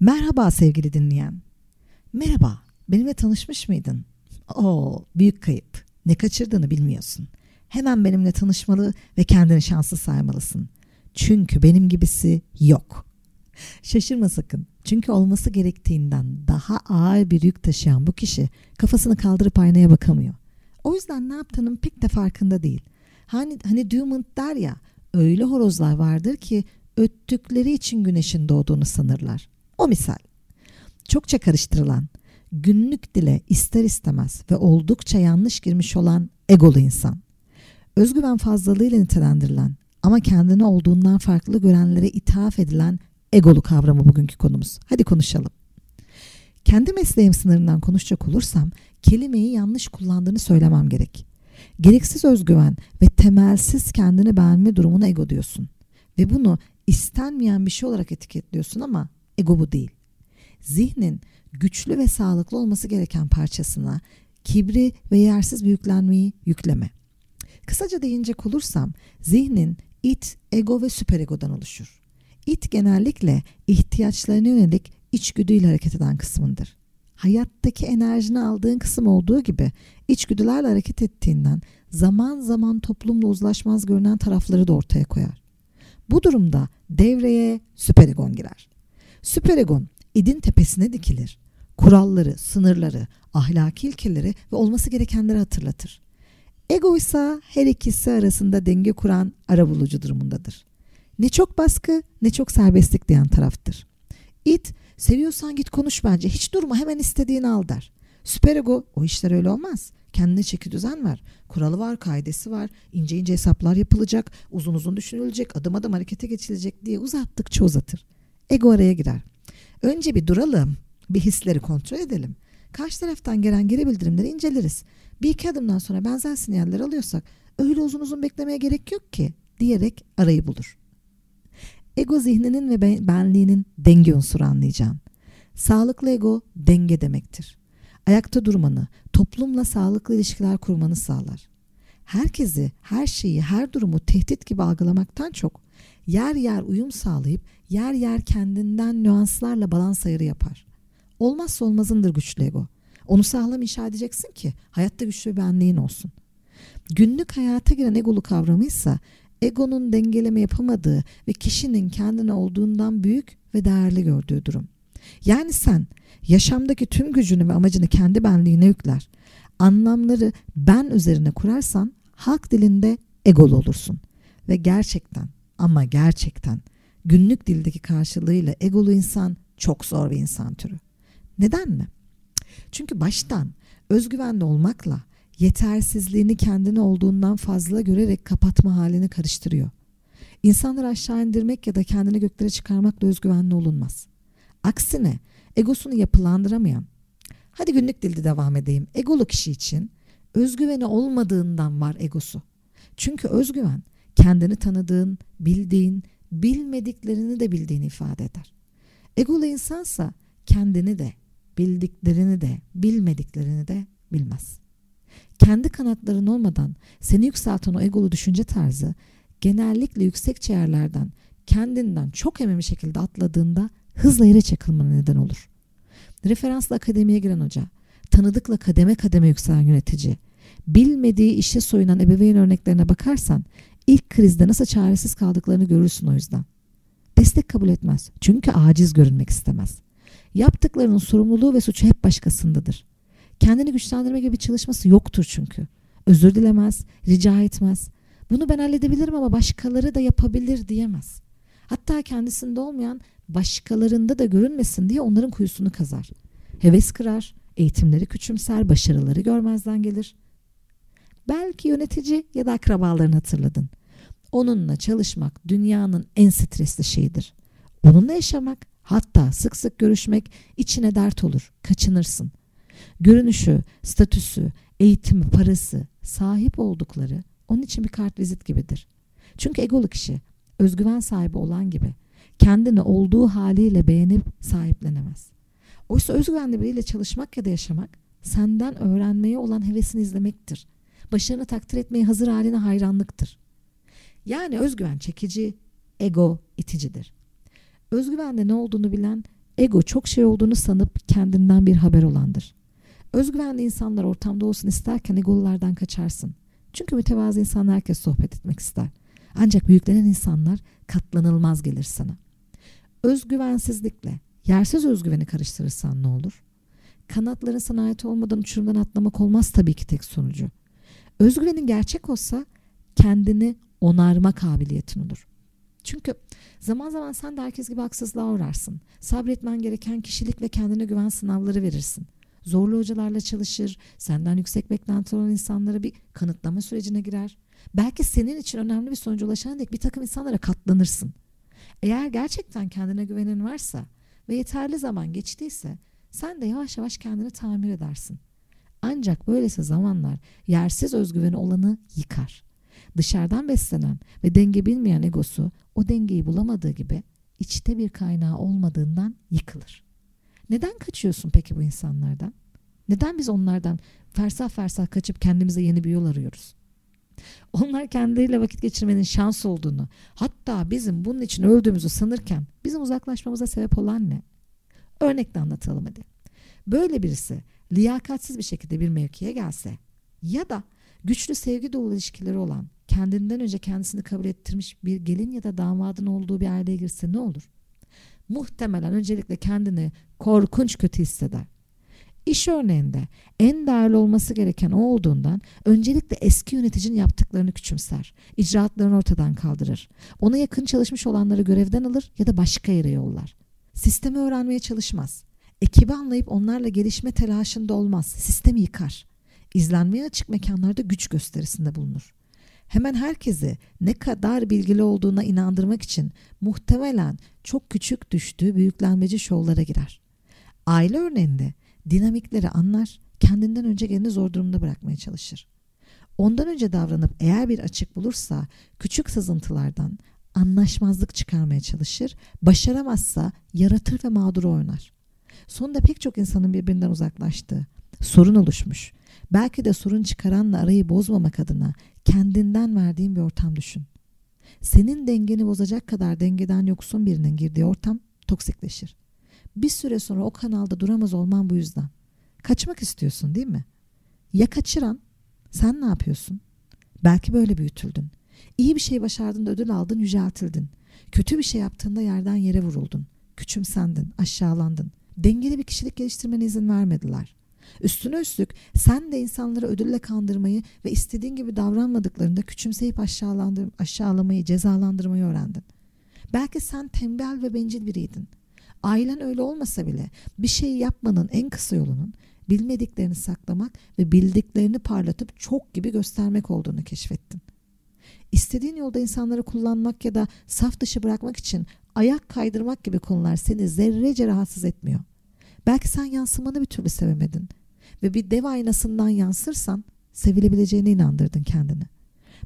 Merhaba sevgili dinleyen. Merhaba, benimle tanışmış mıydın? Oo, büyük kayıp. Ne kaçırdığını bilmiyorsun. Hemen benimle tanışmalı ve kendini şanslı saymalısın. Çünkü benim gibisi yok. Şaşırma sakın. Çünkü olması gerektiğinden daha ağır bir yük taşıyan bu kişi kafasını kaldırıp aynaya bakamıyor. O yüzden ne yaptığının pek de farkında değil. Hani, hani Dumont der ya, öyle horozlar vardır ki öttükleri için güneşin doğduğunu sanırlar. O misal. Çokça karıştırılan, günlük dile ister istemez ve oldukça yanlış girmiş olan egolu insan. Özgüven fazlalığıyla nitelendirilen ama kendini olduğundan farklı görenlere ithaf edilen egolu kavramı bugünkü konumuz. Hadi konuşalım. Kendi mesleğim sınırından konuşacak olursam kelimeyi yanlış kullandığını söylemem gerek. Gereksiz özgüven ve temelsiz kendini beğenme durumuna ego diyorsun. Ve bunu istenmeyen bir şey olarak etiketliyorsun ama ego bu değil. Zihnin güçlü ve sağlıklı olması gereken parçasına kibri ve yersiz büyüklenmeyi yükleme. Kısaca değinecek olursam zihnin it, ego ve süperegodan oluşur. It genellikle ihtiyaçlarına yönelik içgüdüyle hareket eden kısmındır. Hayattaki enerjini aldığın kısım olduğu gibi içgüdülerle hareket ettiğinden zaman zaman toplumla uzlaşmaz görünen tarafları da ortaya koyar. Bu durumda devreye süperegon girer. Süperegon idin tepesine dikilir. Kuralları, sınırları, ahlaki ilkeleri ve olması gerekenleri hatırlatır. Ego ise her ikisi arasında denge kuran arabulucu durumundadır. Ne çok baskı ne çok serbestlik diyen taraftır. It, seviyorsan git konuş bence hiç durma hemen istediğini al der. Süperego o işler öyle olmaz. Kendine çeki düzen ver. Kuralı var, kaidesi var. ince ince hesaplar yapılacak, uzun uzun düşünülecek, adım adım harekete geçilecek diye uzattıkça uzatır. Ego araya girer. Önce bir duralım, bir hisleri kontrol edelim. Karşı taraftan gelen geri bildirimleri inceleriz. Bir iki adımdan sonra benzer sinyaller alıyorsak öyle uzun uzun beklemeye gerek yok ki diyerek arayı bulur. Ego zihninin ve benliğinin denge unsuru anlayacağım. Sağlıklı ego denge demektir. Ayakta durmanı, toplumla sağlıklı ilişkiler kurmanı sağlar. Herkesi, her şeyi, her durumu tehdit gibi algılamaktan çok yer yer uyum sağlayıp yer yer kendinden nüanslarla balans ayarı yapar. Olmazsa olmazındır güçlü ego. Onu sağlam inşa edeceksin ki hayatta güçlü bir benliğin olsun. Günlük hayata giren egolu kavramı ise egonun dengeleme yapamadığı ve kişinin kendine olduğundan büyük ve değerli gördüğü durum. Yani sen yaşamdaki tüm gücünü ve amacını kendi benliğine yükler. Anlamları ben üzerine kurarsan halk dilinde egolu olursun. Ve gerçekten ama gerçekten günlük dildeki karşılığıyla egolu insan çok zor bir insan türü. Neden mi? Çünkü baştan özgüvenli olmakla yetersizliğini kendine olduğundan fazla görerek kapatma halini karıştırıyor. İnsanları aşağı indirmek ya da kendini göklere çıkarmakla özgüvenli olunmaz. Aksine egosunu yapılandıramayan, hadi günlük dilde devam edeyim, egolu kişi için özgüveni olmadığından var egosu. Çünkü özgüven kendini tanıdığın, bildiğin, bilmediklerini de bildiğini ifade eder. Egolu insansa kendini de, bildiklerini de, bilmediklerini de bilmez. Kendi kanatların olmadan seni yükselten o egolu düşünce tarzı genellikle yüksek yerlerden kendinden çok emin şekilde atladığında hızla yere çakılmana neden olur. Referansla akademiye giren hoca, tanıdıkla kademe kademe yükselen yönetici, bilmediği işe soyunan ebeveyn örneklerine bakarsan ilk krizde nasıl çaresiz kaldıklarını görürsün o yüzden. Destek kabul etmez çünkü aciz görünmek istemez. Yaptıklarının sorumluluğu ve suçu hep başkasındadır. Kendini güçlendirme gibi bir çalışması yoktur çünkü. Özür dilemez, rica etmez. Bunu ben halledebilirim ama başkaları da yapabilir diyemez. Hatta kendisinde olmayan başkalarında da görünmesin diye onların kuyusunu kazar. Heves kırar, eğitimleri küçümser, başarıları görmezden gelir. Belki yönetici ya da akrabalarını hatırladın. Onunla çalışmak dünyanın en stresli şeyidir. Onunla yaşamak, hatta sık sık görüşmek içine dert olur, kaçınırsın. Görünüşü, statüsü, eğitimi, parası, sahip oldukları onun için bir kart vizit gibidir. Çünkü egolu kişi, özgüven sahibi olan gibi kendini olduğu haliyle beğenip sahiplenemez. Oysa özgüvenli biriyle çalışmak ya da yaşamak senden öğrenmeye olan hevesini izlemektir. Başarını takdir etmeye hazır haline hayranlıktır. Yani özgüven çekici, ego iticidir. Özgüvende ne olduğunu bilen Ego çok şey olduğunu sanıp kendinden bir haber olandır. Özgüvenli insanlar ortamda olsun isterken egolulardan kaçarsın. Çünkü mütevazı insanlar herkes sohbet etmek ister. Ancak büyüklenen insanlar katlanılmaz gelir sana. Özgüvensizlikle yersiz özgüveni karıştırırsan ne olur? Kanatların sana ait olmadan uçurumdan atlamak olmaz tabii ki tek sonucu. Özgüvenin gerçek olsa kendini onarma kabiliyetin olur. Çünkü zaman zaman sen de herkes gibi haksızlığa uğrarsın. Sabretmen gereken kişilik ve kendine güven sınavları verirsin. Zorlu hocalarla çalışır, senden yüksek beklenti olan insanlara bir kanıtlama sürecine girer. Belki senin için önemli bir sonuca ulaşana dek bir takım insanlara katlanırsın. Eğer gerçekten kendine güvenin varsa ve yeterli zaman geçtiyse sen de yavaş yavaş kendini tamir edersin. Ancak böylesi zamanlar yersiz özgüveni olanı yıkar. Dışarıdan beslenen ve denge bilmeyen egosu o dengeyi bulamadığı gibi içte bir kaynağı olmadığından yıkılır. Neden kaçıyorsun peki bu insanlardan? Neden biz onlardan fersah fersah kaçıp kendimize yeni bir yol arıyoruz? Onlar kendileriyle vakit geçirmenin şans olduğunu, hatta bizim bunun için öldüğümüzü sanırken bizim uzaklaşmamıza sebep olan ne? Örnekle anlatalım hadi. Böyle birisi liyakatsiz bir şekilde bir mevkiye gelse ya da güçlü sevgi dolu ilişkileri olan, kendinden önce kendisini kabul ettirmiş bir gelin ya da damadın olduğu bir aileye girse ne olur? Muhtemelen öncelikle kendini korkunç kötü hisseder. İş örneğinde en değerli olması gereken o olduğundan öncelikle eski yöneticinin yaptıklarını küçümser. icraatlarını ortadan kaldırır. Ona yakın çalışmış olanları görevden alır ya da başka yere yollar. Sistemi öğrenmeye çalışmaz. Ekibi anlayıp onlarla gelişme telaşında olmaz. Sistemi yıkar. İzlenmeye açık mekanlarda güç gösterisinde bulunur. Hemen herkesi ne kadar bilgili olduğuna inandırmak için muhtemelen çok küçük düştüğü büyüklenmeci şovlara girer. Aile örneğinde dinamikleri anlar, kendinden önce geleni zor durumda bırakmaya çalışır. Ondan önce davranıp eğer bir açık bulursa küçük sızıntılardan anlaşmazlık çıkarmaya çalışır, başaramazsa yaratır ve mağduru oynar. Sonunda pek çok insanın birbirinden uzaklaştığı, sorun oluşmuş. Belki de sorun çıkaranla arayı bozmamak adına kendinden verdiğin bir ortam düşün. Senin dengeni bozacak kadar dengeden yoksun birinin girdiği ortam toksikleşir. Bir süre sonra o kanalda duramaz olman bu yüzden. Kaçmak istiyorsun değil mi? Ya kaçıran? Sen ne yapıyorsun? Belki böyle büyütüldün. İyi bir şey başardın da ödül aldın, yüceltildin. Kötü bir şey yaptığında yerden yere vuruldun. Küçümsendin, aşağılandın. Dengeli bir kişilik geliştirmene izin vermediler. Üstüne üstlük sen de insanları ödülle kandırmayı ve istediğin gibi davranmadıklarında küçümseyip aşağılamayı, cezalandırmayı öğrendin. Belki sen tembel ve bencil biriydin. Ailen öyle olmasa bile bir şeyi yapmanın en kısa yolunun bilmediklerini saklamak ve bildiklerini parlatıp çok gibi göstermek olduğunu keşfettin. İstediğin yolda insanları kullanmak ya da saf dışı bırakmak için ayak kaydırmak gibi konular seni zerrece rahatsız etmiyor. Belki sen yansımanı bir türlü sevemedin ve bir dev aynasından yansırsan sevilebileceğine inandırdın kendini.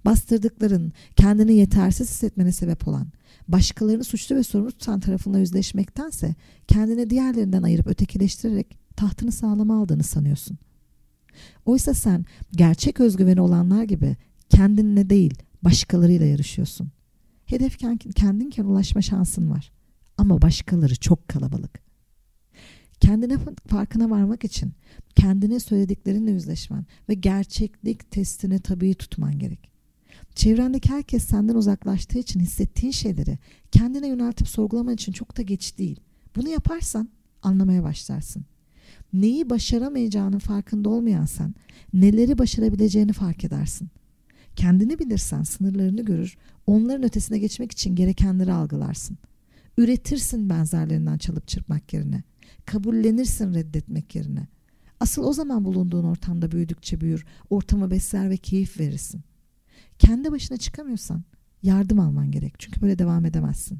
Bastırdıkların kendini yetersiz hissetmene sebep olan, başkalarını suçlu ve sorumlu tutan tarafınla yüzleşmektense kendini diğerlerinden ayırıp ötekileştirerek tahtını sağlama aldığını sanıyorsun. Oysa sen gerçek özgüveni olanlar gibi kendinle değil başkalarıyla yarışıyorsun. Hedef kendinken ulaşma şansın var. Ama başkaları çok kalabalık. Kendine farkına varmak için kendine söylediklerinle yüzleşmen ve gerçeklik testini tabii tutman gerek. Çevrendeki herkes senden uzaklaştığı için hissettiğin şeyleri kendine yöneltip sorgulaman için çok da geç değil. Bunu yaparsan anlamaya başlarsın. Neyi başaramayacağının farkında olmayan sen, neleri başarabileceğini fark edersin. Kendini bilirsen sınırlarını görür, onların ötesine geçmek için gerekenleri algılarsın. Üretirsin benzerlerinden çalıp çırpmak yerine. Kabullenirsin reddetmek yerine. Asıl o zaman bulunduğun ortamda büyüdükçe büyür, ortamı besler ve keyif verirsin. Kendi başına çıkamıyorsan yardım alman gerek. Çünkü böyle devam edemezsin.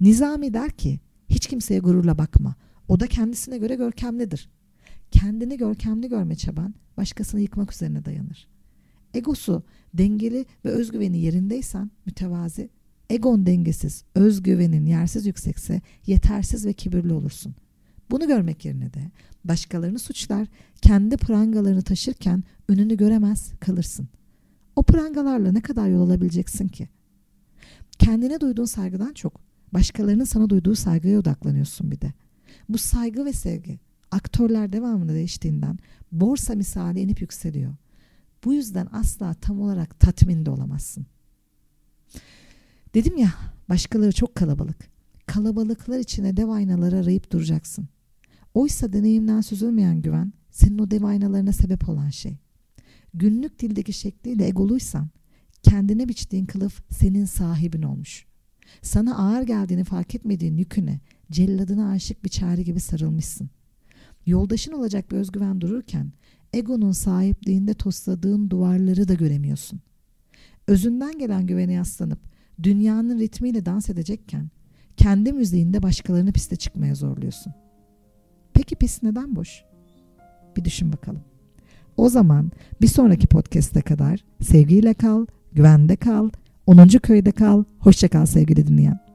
Nizami der ki hiç kimseye gururla bakma. O da kendisine göre görkemlidir. Kendini görkemli görme çaban başkasını yıkmak üzerine dayanır. Egosu dengeli ve özgüveni yerindeysen mütevazi, egon dengesiz, özgüvenin yersiz yüksekse yetersiz ve kibirli olursun. Bunu görmek yerine de başkalarını suçlar, kendi prangalarını taşırken önünü göremez kalırsın. O prangalarla ne kadar yol alabileceksin ki? Kendine duyduğun saygıdan çok başkalarının sana duyduğu saygıya odaklanıyorsun bir de. Bu saygı ve sevgi aktörler devamında değiştiğinden borsa misali inip yükseliyor. Bu yüzden asla tam olarak tatminde olamazsın. Dedim ya başkaları çok kalabalık. Kalabalıklar içine dev aynaları arayıp duracaksın. Oysa deneyimden süzülmeyen güven senin o dev aynalarına sebep olan şey. Günlük dildeki şekliyle egoluysan kendine biçtiğin kılıf senin sahibin olmuş. Sana ağır geldiğini fark etmediğin yüküne celladına aşık bir çare gibi sarılmışsın. Yoldaşın olacak bir özgüven dururken egonun sahipliğinde tosladığın duvarları da göremiyorsun. Özünden gelen güvene yaslanıp dünyanın ritmiyle dans edecekken kendi müziğinde başkalarını piste çıkmaya zorluyorsun. Peki pist neden boş? Bir düşün bakalım. O zaman bir sonraki podcast'e kadar sevgiyle kal, güvende kal, 10. köyde kal. Hoşça kal sevgili dinleyen.